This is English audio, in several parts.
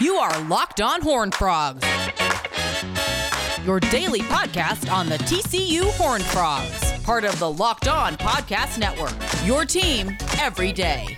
You are Locked On Horn Frogs, your daily podcast on the TCU Horn Frogs, part of the Locked On Podcast Network. Your team every day.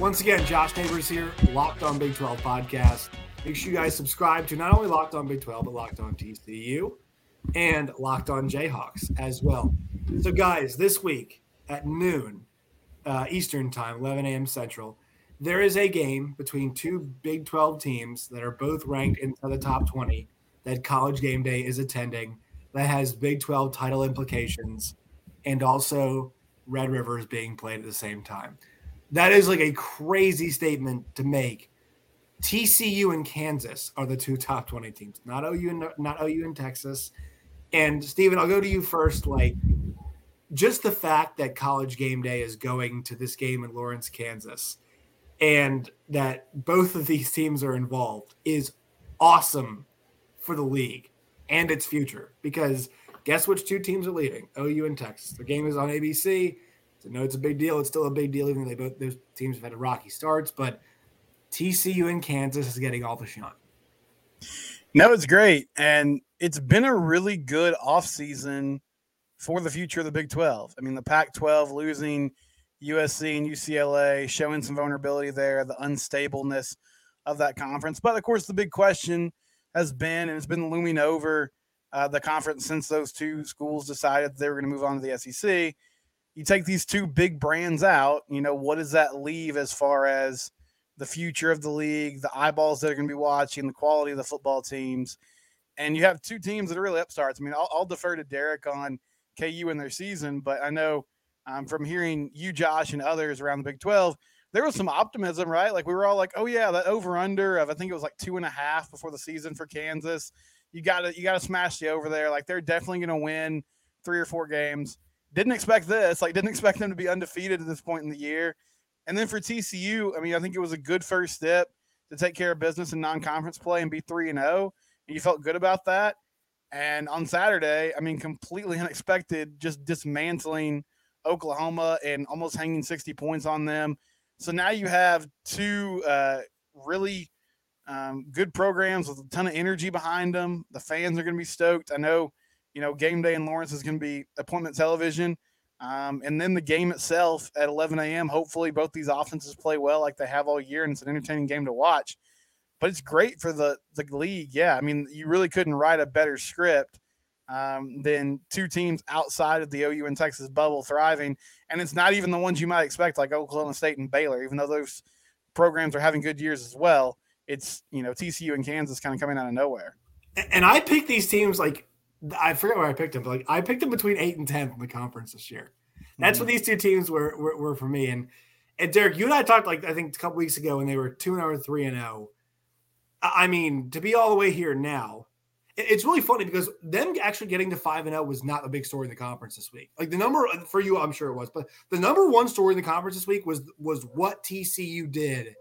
Once again, Josh Neighbors here, Locked On Big 12 podcast. Make sure you guys subscribe to not only Locked On Big 12, but Locked On TCU and Locked On Jayhawks as well. So, guys, this week at noon uh, Eastern Time, 11 a.m. Central, there is a game between two Big 12 teams that are both ranked into the top 20 that College Game Day is attending that has Big 12 title implications and also Red River is being played at the same time. That is like a crazy statement to make TCU and Kansas are the two top 20 teams, not OU and not OU in Texas. And Stephen, I'll go to you first. Like, just the fact that College Game Day is going to this game in Lawrence, Kansas, and that both of these teams are involved is awesome for the league and its future. Because guess which two teams are leaving? OU and Texas. The game is on ABC. So no, it's a big deal. It's still a big deal, even though they both those teams have had rocky starts. But TCU and Kansas is getting all the shine. No, it's great. And it's been a really good offseason for the future of the Big 12. I mean, the Pac 12 losing USC and UCLA, showing some vulnerability there, the unstableness of that conference. But of course, the big question has been, and it's been looming over uh, the conference since those two schools decided they were going to move on to the SEC. You take these two big brands out, you know, what does that leave as far as the future of the league, the eyeballs that are going to be watching, the quality of the football teams. And you have two teams that are really upstarts. I mean, I'll, I'll defer to Derek on KU in their season, but I know um, from hearing you, Josh, and others around the Big 12, there was some optimism, right? Like we were all like, oh, yeah, that over under of I think it was like two and a half before the season for Kansas. You got to you got to smash the over there. Like they're definitely going to win three or four games. Didn't expect this. Like didn't expect them to be undefeated at this point in the year. And then for TCU, I mean, I think it was a good first step to take care of business in non-conference play and be three and zero. Oh, and you felt good about that. And on Saturday, I mean, completely unexpected, just dismantling Oklahoma and almost hanging 60 points on them. So now you have two uh, really um, good programs with a ton of energy behind them. The fans are going to be stoked. I know, you know, game day in Lawrence is going to be appointment television. Um, and then the game itself at 11 a.m. Hopefully, both these offenses play well like they have all year, and it's an entertaining game to watch. But it's great for the the league. Yeah, I mean, you really couldn't write a better script um, than two teams outside of the OU and Texas bubble thriving, and it's not even the ones you might expect, like Oklahoma State and Baylor, even though those programs are having good years as well. It's you know TCU and Kansas kind of coming out of nowhere. And I picked these teams like I forget where I picked them, but like I picked them between eight and ten in the conference this year. That's mm-hmm. what these two teams were, were, were for me. And and Derek, you and I talked like I think a couple weeks ago when they were two and zero, oh three and zero. I mean, to be all the way here now, it's really funny because them actually getting to five and zero was not a big story in the conference this week. Like the number for you, I'm sure it was, but the number one story in the conference this week was was what TCU did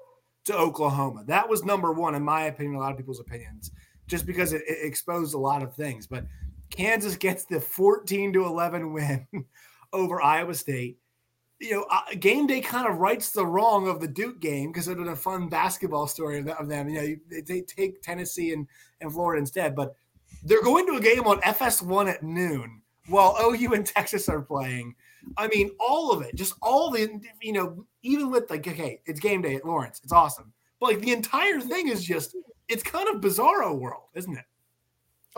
to Oklahoma. That was number one in my opinion, a lot of people's opinions, just because it, it exposed a lot of things. But Kansas gets the 14 to 11 win over Iowa State. You know, uh, game day kind of rights the wrong of the Duke game because it was a fun basketball story of, of them. You know, they, they take Tennessee and, and Florida instead, but they're going to a game on FS1 at noon while OU and Texas are playing. I mean, all of it, just all the, you know, even with like, okay, it's game day at Lawrence, it's awesome. But like the entire thing is just, it's kind of bizarro world, isn't it?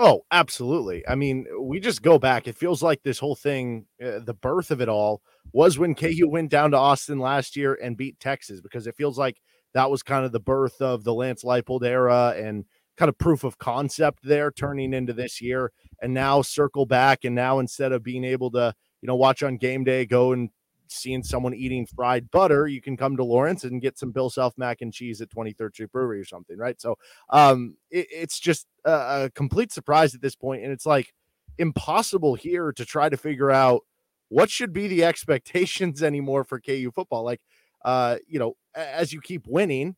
Oh, absolutely. I mean, we just go back. It feels like this whole thing, uh, the birth of it all, was when KU went down to Austin last year and beat Texas because it feels like that was kind of the birth of the Lance Leipold era and kind of proof of concept there turning into this year. And now circle back. And now instead of being able to, you know, watch on game day, go and seeing someone eating fried butter, you can come to Lawrence and get some Bill Self mac and cheese at 23rd Street Brewery or something, right? So um, it, it's just a, a complete surprise at this point, and it's like impossible here to try to figure out what should be the expectations anymore for KU football. Like, uh, you know, as you keep winning,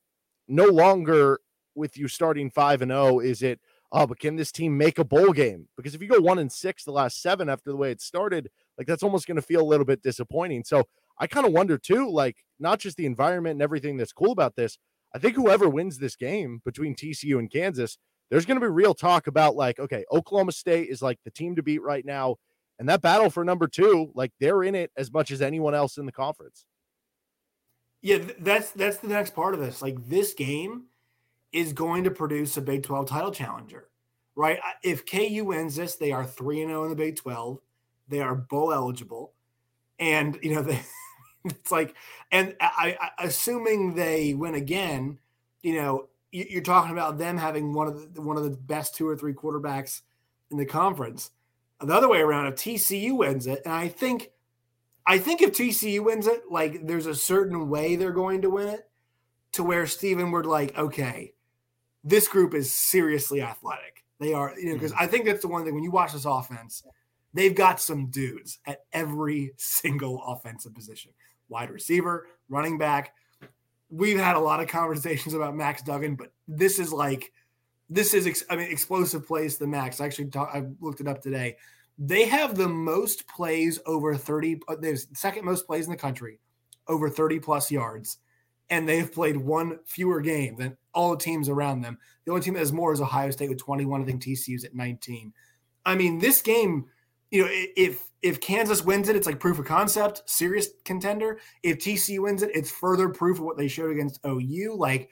no longer with you starting five and zero oh, is it oh, but can this team make a bowl game? Because if you go one and six the last seven after the way it started, like that's almost going to feel a little bit disappointing. So I kind of wonder too, like not just the environment and everything that's cool about this. I think whoever wins this game between TCU and Kansas, there's going to be real talk about like, okay, Oklahoma State is like the team to beat right now. And that battle for number two, like they're in it as much as anyone else in the conference. Yeah, that's that's the next part of this. Like this game is going to produce a Big 12 title challenger, right? If KU wins this, they are 3 0 in the Big 12. They are bowl eligible. And, you know, they, it's like, and I, I, assuming they win again, you know, you're talking about them having one of the one of the best two or three quarterbacks in the conference. The other way around, if TCU wins it, and I think, I think if TCU wins it, like there's a certain way they're going to win it, to where Stephen would like, okay, this group is seriously athletic. They are, you know, because mm-hmm. I think that's the one thing when you watch this offense, they've got some dudes at every single offensive position wide receiver, running back. We've had a lot of conversations about Max Duggan, but this is like, this is, ex- I mean, explosive plays the max. I actually, talk, I looked it up today. They have the most plays over 30, uh, there's second most plays in the country, over 30 plus yards and they've played one fewer game than all the teams around them. The only team that has more is Ohio State with 21. I think TCU's at 19. I mean, this game, you know, if if Kansas wins it, it's like proof of concept, serious contender. If TC wins it, it's further proof of what they showed against OU. Like,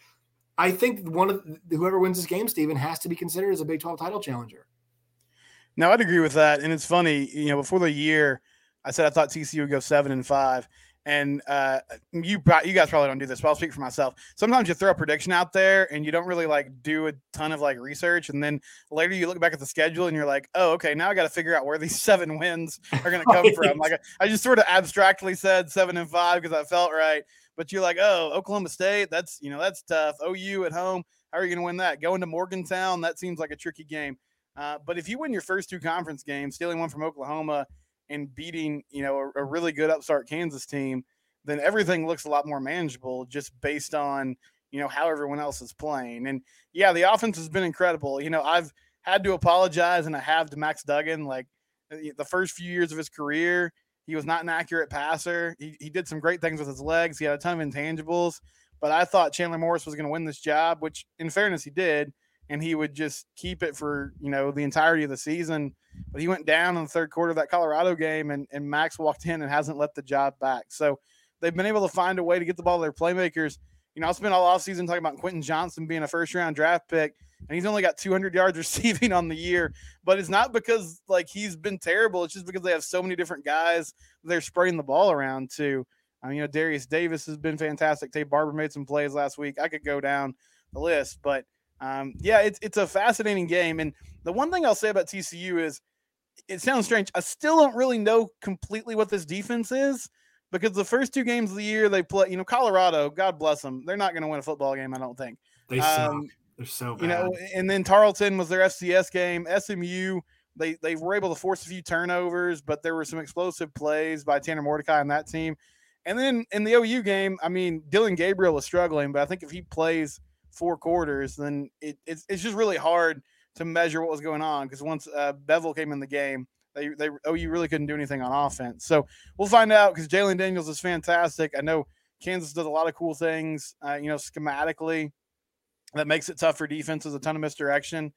I think one of whoever wins this game, Stephen, has to be considered as a Big 12 title challenger. Now, I'd agree with that, and it's funny. You know, before the year, I said I thought TC would go seven and five and uh, you you guys probably don't do this, but I'll speak for myself. Sometimes you throw a prediction out there and you don't really like do a ton of like research, and then later you look back at the schedule and you're like, oh, okay, now I got to figure out where these seven wins are going to come from. Like I just sort of abstractly said seven and five because I felt right, but you're like, oh, Oklahoma State, that's you know that's tough. OU at home, how are you going to win that? Going to Morgantown, that seems like a tricky game. Uh, but if you win your first two conference games, stealing one from Oklahoma and beating, you know, a, a really good upstart Kansas team, then everything looks a lot more manageable just based on, you know, how everyone else is playing. And yeah, the offense has been incredible. You know, I've had to apologize and I have to Max Duggan. Like uh, the first few years of his career, he was not an accurate passer. He, he did some great things with his legs. He had a ton of intangibles, but I thought Chandler Morris was going to win this job, which in fairness, he did. And he would just keep it for, you know, the entirety of the season but he went down in the third quarter of that Colorado game, and, and Max walked in and hasn't let the job back. So they've been able to find a way to get the ball to their playmakers. You know, I spent all offseason talking about Quentin Johnston being a first round draft pick, and he's only got 200 yards receiving on the year. But it's not because like he's been terrible. It's just because they have so many different guys they're spraying the ball around to. I mean, you know, Darius Davis has been fantastic. Taye Barber made some plays last week. I could go down the list, but um, yeah, it's it's a fascinating game. And the one thing I'll say about TCU is it sounds strange. I still don't really know completely what this defense is because the first two games of the year they play, you know, Colorado, God bless them, they're not going to win a football game, I don't think. They um, They're so bad. You know, and then Tarleton was their FCS game. SMU, they they were able to force a few turnovers, but there were some explosive plays by Tanner Mordecai on that team. And then in the OU game, I mean, Dillon Gabriel was struggling, but I think if he plays four quarters, then it, it's, it's just really hard – to measure what was going on because once uh, Beville came in the game, they they oh you really couldn't do anything on offense. So we'll find out because Jalon Daniels is fantastic. I know Kansas does a lot of cool things, uh, you know, schematically that makes it tough for defenses. A ton of misdirection.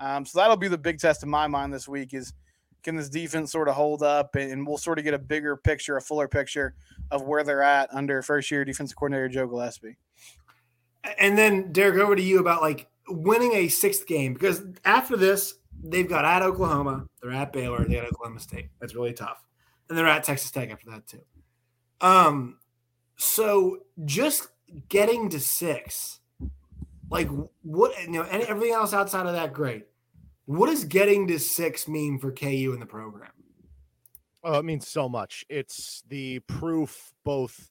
Um, so that'll be the big test in my mind this week is can this defense sort of hold up and, and we'll sort of get a bigger picture, a fuller picture of where they're at under first year defensive coordinator Joe Gillespie. And then Derek, over to you about like winning a sixth game because after this, they've got at Oklahoma, they're at Baylor, they got Oklahoma State. That's really tough. And they're at Texas Tech after that too. Um, so just getting to six, like what you know, and everything else outside of that, great. What does getting to six mean for KU in the program? Oh, it means so much. It's the proof both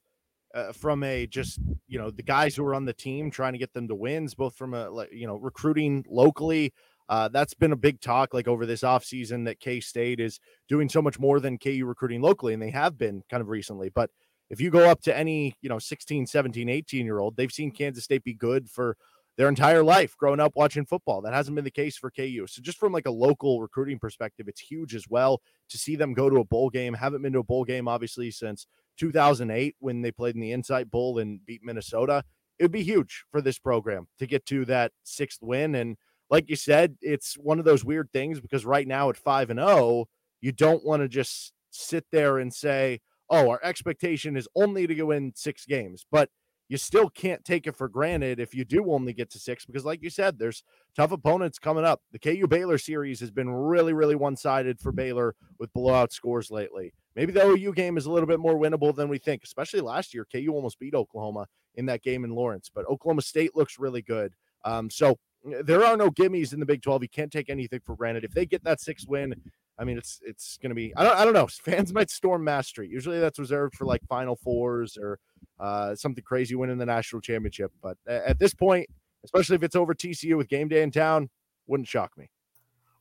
uh, from a just you know the guys who are on the team trying to get them to wins both from a you know recruiting locally uh, that's been a big talk like over this offseason that k-state is doing so much more than ku recruiting locally and they have been kind of recently but if you go up to any you know 16 17 18 year old they've seen kansas state be good for their entire life growing up watching football. That hasn't been the case for KU. So just from like a local recruiting perspective, it's huge as well to see them go to a bowl game. Haven't been to a bowl game obviously since 2008 when they played in the Insight Bowl and beat Minnesota. It would be huge for this program to get to that sixth win. And like you said, it's one of those weird things because right now at 5 and 0, you don't want to just sit there and say, oh, our expectation is only to go in six games. But you still can't take it for granted if you do only get to six because, like you said, there's tough opponents coming up. The KU Baylor series has been really, really one sided for Baylor with blowout scores lately. Maybe the OU game is a little bit more winnable than we think, especially last year. KU almost beat Oklahoma in that game in Lawrence, but Oklahoma State looks really good. Um, so there are no gimmies in the Big 12. You can't take anything for granted. If they get that six win, I mean, it's it's going to be. I don't I don't know. Fans might storm Mass Street. Usually that's reserved for like Final Fours or uh, something crazy winning the national championship. But at this point, especially if it's over TCU with game day in town, wouldn't shock me.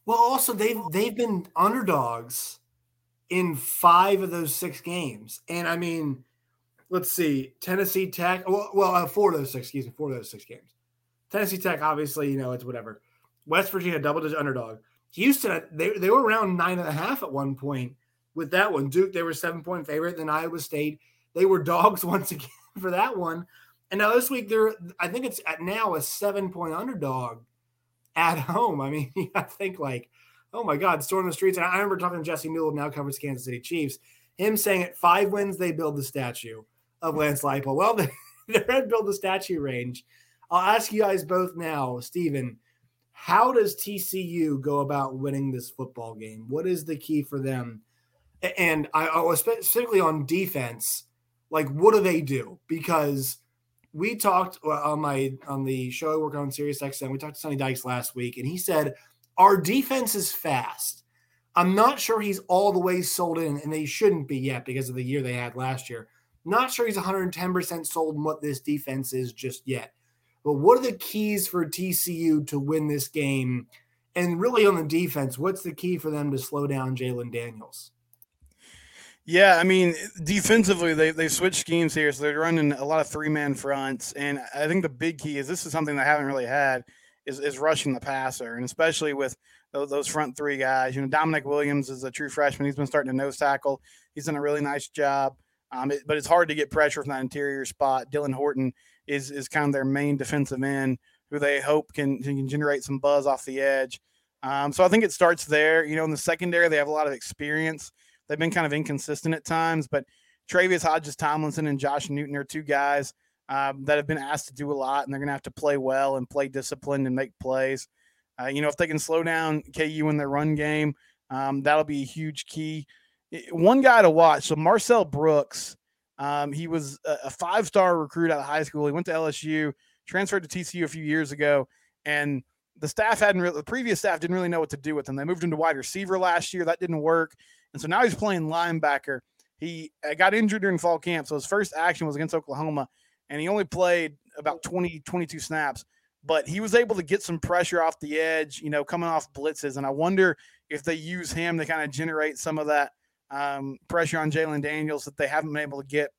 Well, also they've they've been underdogs in five of those six games, and I mean, let's see, Tennessee Tech. Well, well uh, four of those six. Excuse me, four of those six games. Tennessee Tech, obviously, you know it's whatever. West Virginia, double digit underdog. Houston, they, they were around nine and a half at one point with that one. Duke, they were seven point favorite. Then Iowa State, they were dogs once again for that one. And now this week, they're I think it's at now a seven point underdog at home. I mean, I think like, oh my God, storm the streets. And I remember talking to Jesse Newell, now covers Kansas City Chiefs, him saying at five wins they build the statue of Lance Leipold. Well, they're at build the statue range. I'll ask you guys both now, Stephen how does TCU go about winning this football game? What is the key for them? And I, specifically on defense. Like, what do they do? Because we talked uh, on my on the show I work on Sirius XM. We talked to Sonny Dykes last week, and he said our defense is fast. I'm not sure he's all the way sold in, and they shouldn't be yet because of the year they had last year. Not sure he's 110% sold in what this defense is just yet. But what are the keys for TCU to win this game? And really on the defense, what's the key for them to slow down Jalon Daniels? Yeah, I mean, defensively, they, they switched schemes here. So they're running a lot of three man fronts. And I think the big key is this is something they haven't really had is, is rushing the passer. And especially with those, those front three guys, you know, Damonic Williams is a true freshman. He's been starting to nose tackle. He's done a really nice job. Um, it, but it's hard to get pressure from that interior spot. Dylan Horton is is kind of their main defensive end, who they hope can can generate some buzz off the edge. Um, so I think it starts there. You know, in the secondary, they have a lot of experience. They've been kind of inconsistent at times, but Tre'Vius Hodges Tomlinson and Josh Newton are two guys um, that have been asked to do a lot, and they're going to have to play well and play disciplined and make plays. Uh, you know, if they can slow down KU in their run game, um, that'll be a huge key. One guy to watch. So Marcel Brooks um, he was a, five star recruit out of high school. He went to LSU, transferred to TCU a few years ago, and the staff hadn't really, the previous staff didn't really know what to do with him. They moved him to wide receiver last year. That didn't work. And so now he's playing linebacker. He uh, got injured during fall camp. So his first action was against Oklahoma, and he only played about 20, 22 snaps. But he was able to get some pressure off the edge, you know, coming off blitzes. And I wonder if they use him to kind of generate some of that um, pressure on Jalon Daniels that they haven't been able to get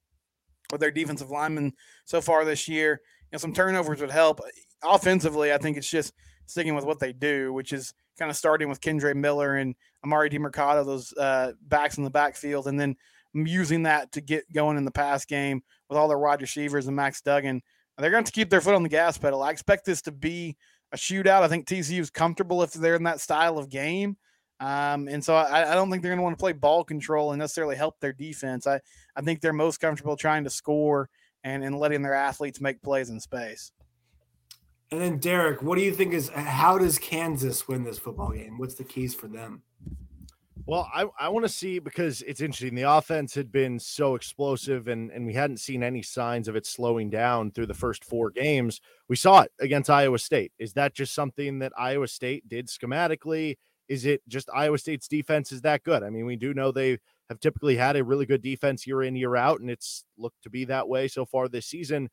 with their defensive linemen so far this year. Know, some turnovers would help. Offensively, I think it's just sticking with what they do, which is kind of starting with Kendre Miller and Emari Demercado, those uh, backs in the backfield, and then using that to get going in the pass game with all their wide receivers and Max Duggan. They're going to keep their foot on the gas pedal. I expect this to be a shootout. I think TCU is comfortable if they're in that style of game. Um, and so I, I, don't think they're going to want to play ball control and necessarily help their defense. I, I think they're most comfortable trying to score and, and letting their athletes make plays in space. And then Derek, what do you think is how does Kansas win this football game? What's the keys for them? Well, I, I want to see because it's interesting. The offense had been so explosive and, and we hadn't seen any signs of it slowing down through the first four games. We saw it against Iowa State. Is that just something that Iowa State did schematically? Is it just Iowa State's defense is that good? I mean, we do know they have typically had a really good defense year in, year out, and it's looked to be that way so far this season.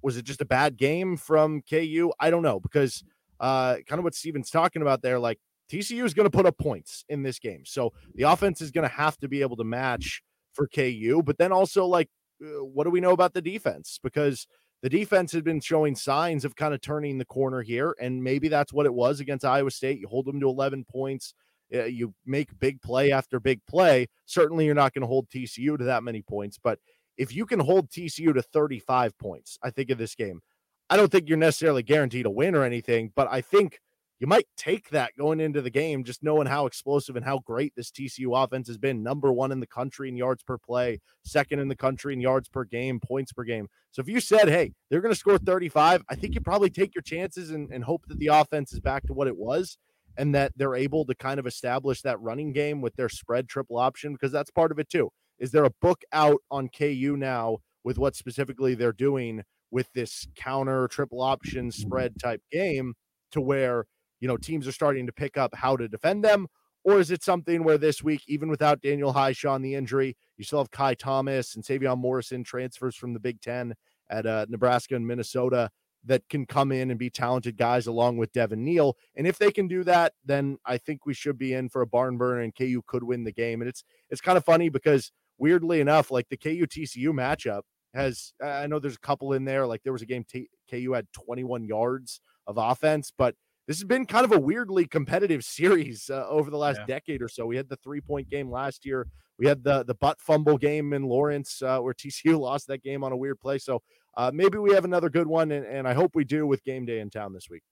Was it just a bad game from KU? I don't know because uh, kind of what Steven's talking about there, like TCU is going to put up points in this game. So the offense is going to have to be able to match for KU, but then also like, uh, what do we know about the defense? Because the defense had been showing signs of kind of turning the corner here, and maybe that's what it was against Iowa State. You hold them to 11 points, uh, you make big play after big play. Certainly, you're not going to hold TCU to that many points, but if you can hold TCU to 35 points, I think in this game, I don't think you're necessarily guaranteed a win or anything, but I think you might take that going into the game, just knowing how explosive and how great this TCU offense has been. Number one in the country in yards per play, second in the country in yards per game, points per game. So if you said, hey, they're going to score 35, I think you probably take your chances and, and hope that the offense is back to what it was and that they're able to kind of establish that running game with their spread triple option because that's part of it too. Is there a book out on KU now with what specifically they're doing with this counter triple option spread type game to where you know, teams are starting to pick up how to defend them? Or is it something where this week, even without Daniel Hishaw the injury, you still have Ky Thomas and Sevion Morrison transfers from the Big Ten at uh, Nebraska and Minnesota that can come in and be talented guys along with Devin Neal. And if they can do that, then I think we should be in for a barn burner and KU could win the game. And it's it's kind of funny because weirdly enough, like the KU TCU matchup has I know there's a couple in there. Like there was a game T- KU had 21 yards of offense, but this has been kind of a weirdly competitive series uh, over the last yeah. decade or so. We had the three point game last year. We had the the butt fumble game in Lawrence uh, where TCU lost that game on a weird play. So uh, maybe we have another good one, and, and I hope we do with game day in town this week.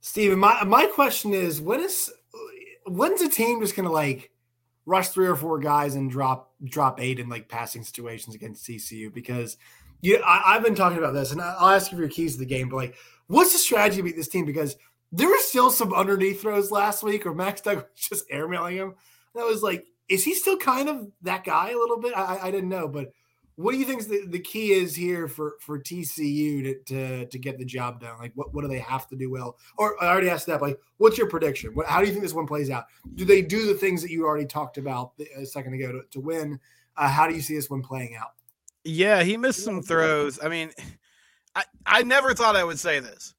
Steven, my my question is, when is when's a team just gonna like rush three or four guys and drop drop eight in like passing situations against TCU? Because you, I, have been talking about this, and I'll ask you for your keys to the game, but like What's the strategy to beat this team? Because there were still some underneath throws last week, or Max Dug was just airmailing him. That was like, is he still kind of that guy a little bit? I, I didn't know, but what do you think the, the key is here for for TCU to, to to get the job done? Like, what, what do they have to do well? Or I already asked that. Like, what's your prediction? What, how do you think this one plays out? Do they do the things that you already talked about a second ago to, to win? Uh, how do you see this one playing out? Yeah, he missed some throws. I mean, I, I never thought I would say this.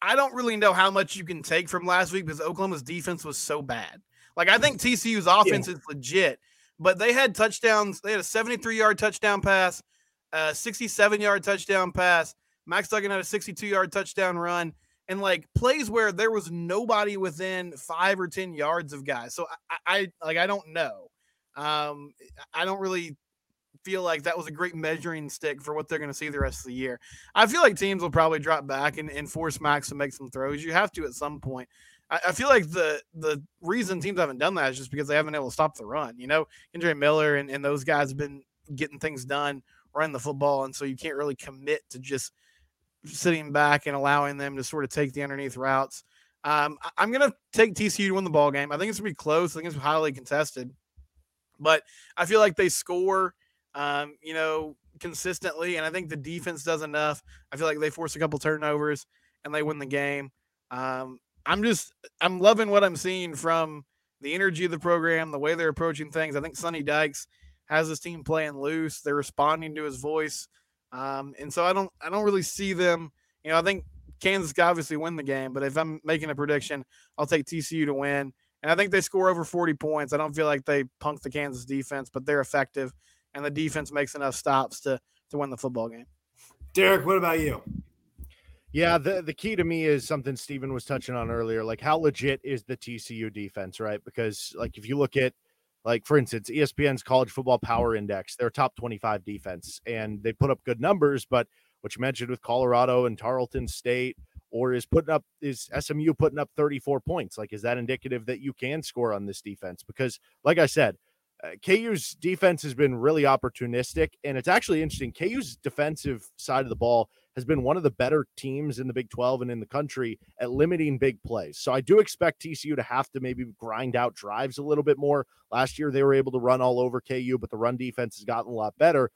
I don't really know how much you can take from last week because Oklahoma's defense was so bad. Like I think TCU's offense yeah. is legit, but they had touchdowns. They had a 73 yard touchdown pass, a 67 yard touchdown pass. Max Duggan had a 62 yard touchdown run, and like plays where there was nobody within five or 10 yards of guys. So I, I like I don't know. Um, I don't really feel like that was a great measuring stick for what they're going to see the rest of the year. I feel like teams will probably drop back and, and force Max to make some throws. You have to at some point. I, I, feel like the the reason teams haven't done that is just because they haven't been able to stop the run. You know, Kendre Miller and, and those guys have been getting things done, running the football, and so you can't really commit to just sitting back and allowing them to sort of take the underneath routes. Um, I'm going to take TCU to win the ball game. I think it's going to be close. I think it's highly contested, but I feel like they score um, you know, consistently. And I think the defense does enough. I feel like they force a couple turnovers and they win the game. Um, I'm just I'm loving what I'm seeing from the energy of the program, the way they're approaching things. I think Sonny Dykes has his team playing loose. They're responding to his voice. Um, and so I don't I don't really see them. You know, I think Kansas can obviously win the game, but if I'm making a prediction, I'll take TCU to win. And I think they score over 40 points. I don't feel like they punk the Kansas defense, but they're effective and the defense makes enough stops to to win the football game. Derek, what about you? Yeah, the, the key to me is something Steven was touching on earlier. Like, how legit is the TCU defense, right? Because, like, if you look at, like, for instance, ESPN's College Football Power Index, they're top 25 defense and they put up good numbers. But what you mentioned with Colorado and Tarleton State, or is putting up, is SMU putting up 34 points? Like, is that indicative that you can score on this defense? Because, like I said, KU's defense has been really opportunistic, and it's actually interesting. KU's defensive side of the ball has been one of the better teams in the Big 12 and in the country at limiting big plays. So I do expect TCU to have to maybe grind out drives a little bit more. Last year, they were able to run all over KU, but the run defense has gotten a lot better.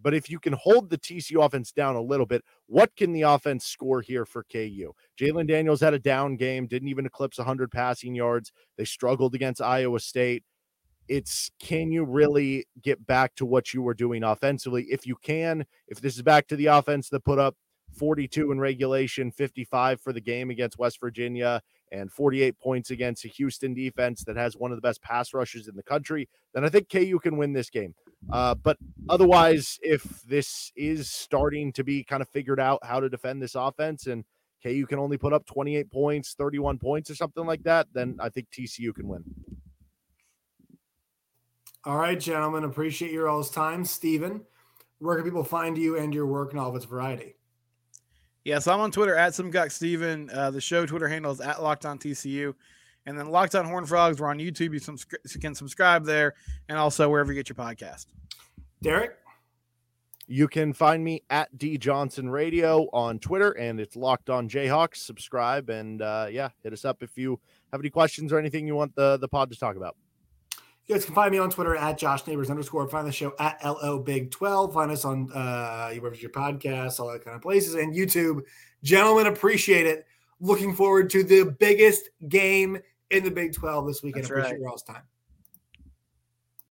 But if you can hold the TCU offense down a little bit, what can the offense score here for KU? Jalon Daniels had a down game, didn't even eclipse 100 passing yards. They struggled against Iowa State it's can you really get back to what you were doing offensively? If you can, if this is back to the offense that put up 42 in regulation, 55 for the game against West Virginia, and 48 points against a Houston defense that has one of the best pass rushes in the country, then I think KU can win this game. Uh, but otherwise, if this is starting to be kind of figured out how to defend this offense and KU can only put up 28 points, 31 points, or something like that, then I think TCU can win. All right, gentlemen. Appreciate your all's time. Steven, where can people find you and your work and all of its variety? Yes, I'm on Twitter at SomeGuck Steven. Uh, the show Twitter handle is at Locked On TCU. And then Locked On Horn Frogs, we're on YouTube. You, subscri- you can subscribe there and also wherever you get your podcast. Derek? You can find me at D Johnson Radio on Twitter, and it's Locked On Jayhawks. Subscribe and uh, yeah, hit us up if you have any questions or anything you want the the pod to talk about. You guys can find me on Twitter at Josh Neighbors underscore. Find the show at LO Big 12. Find us on uh wherever your podcast, all that kind of places, and YouTube. Gentlemen, appreciate it. Looking forward to the biggest game in the Big 12 this weekend. That's appreciate right. your all's time.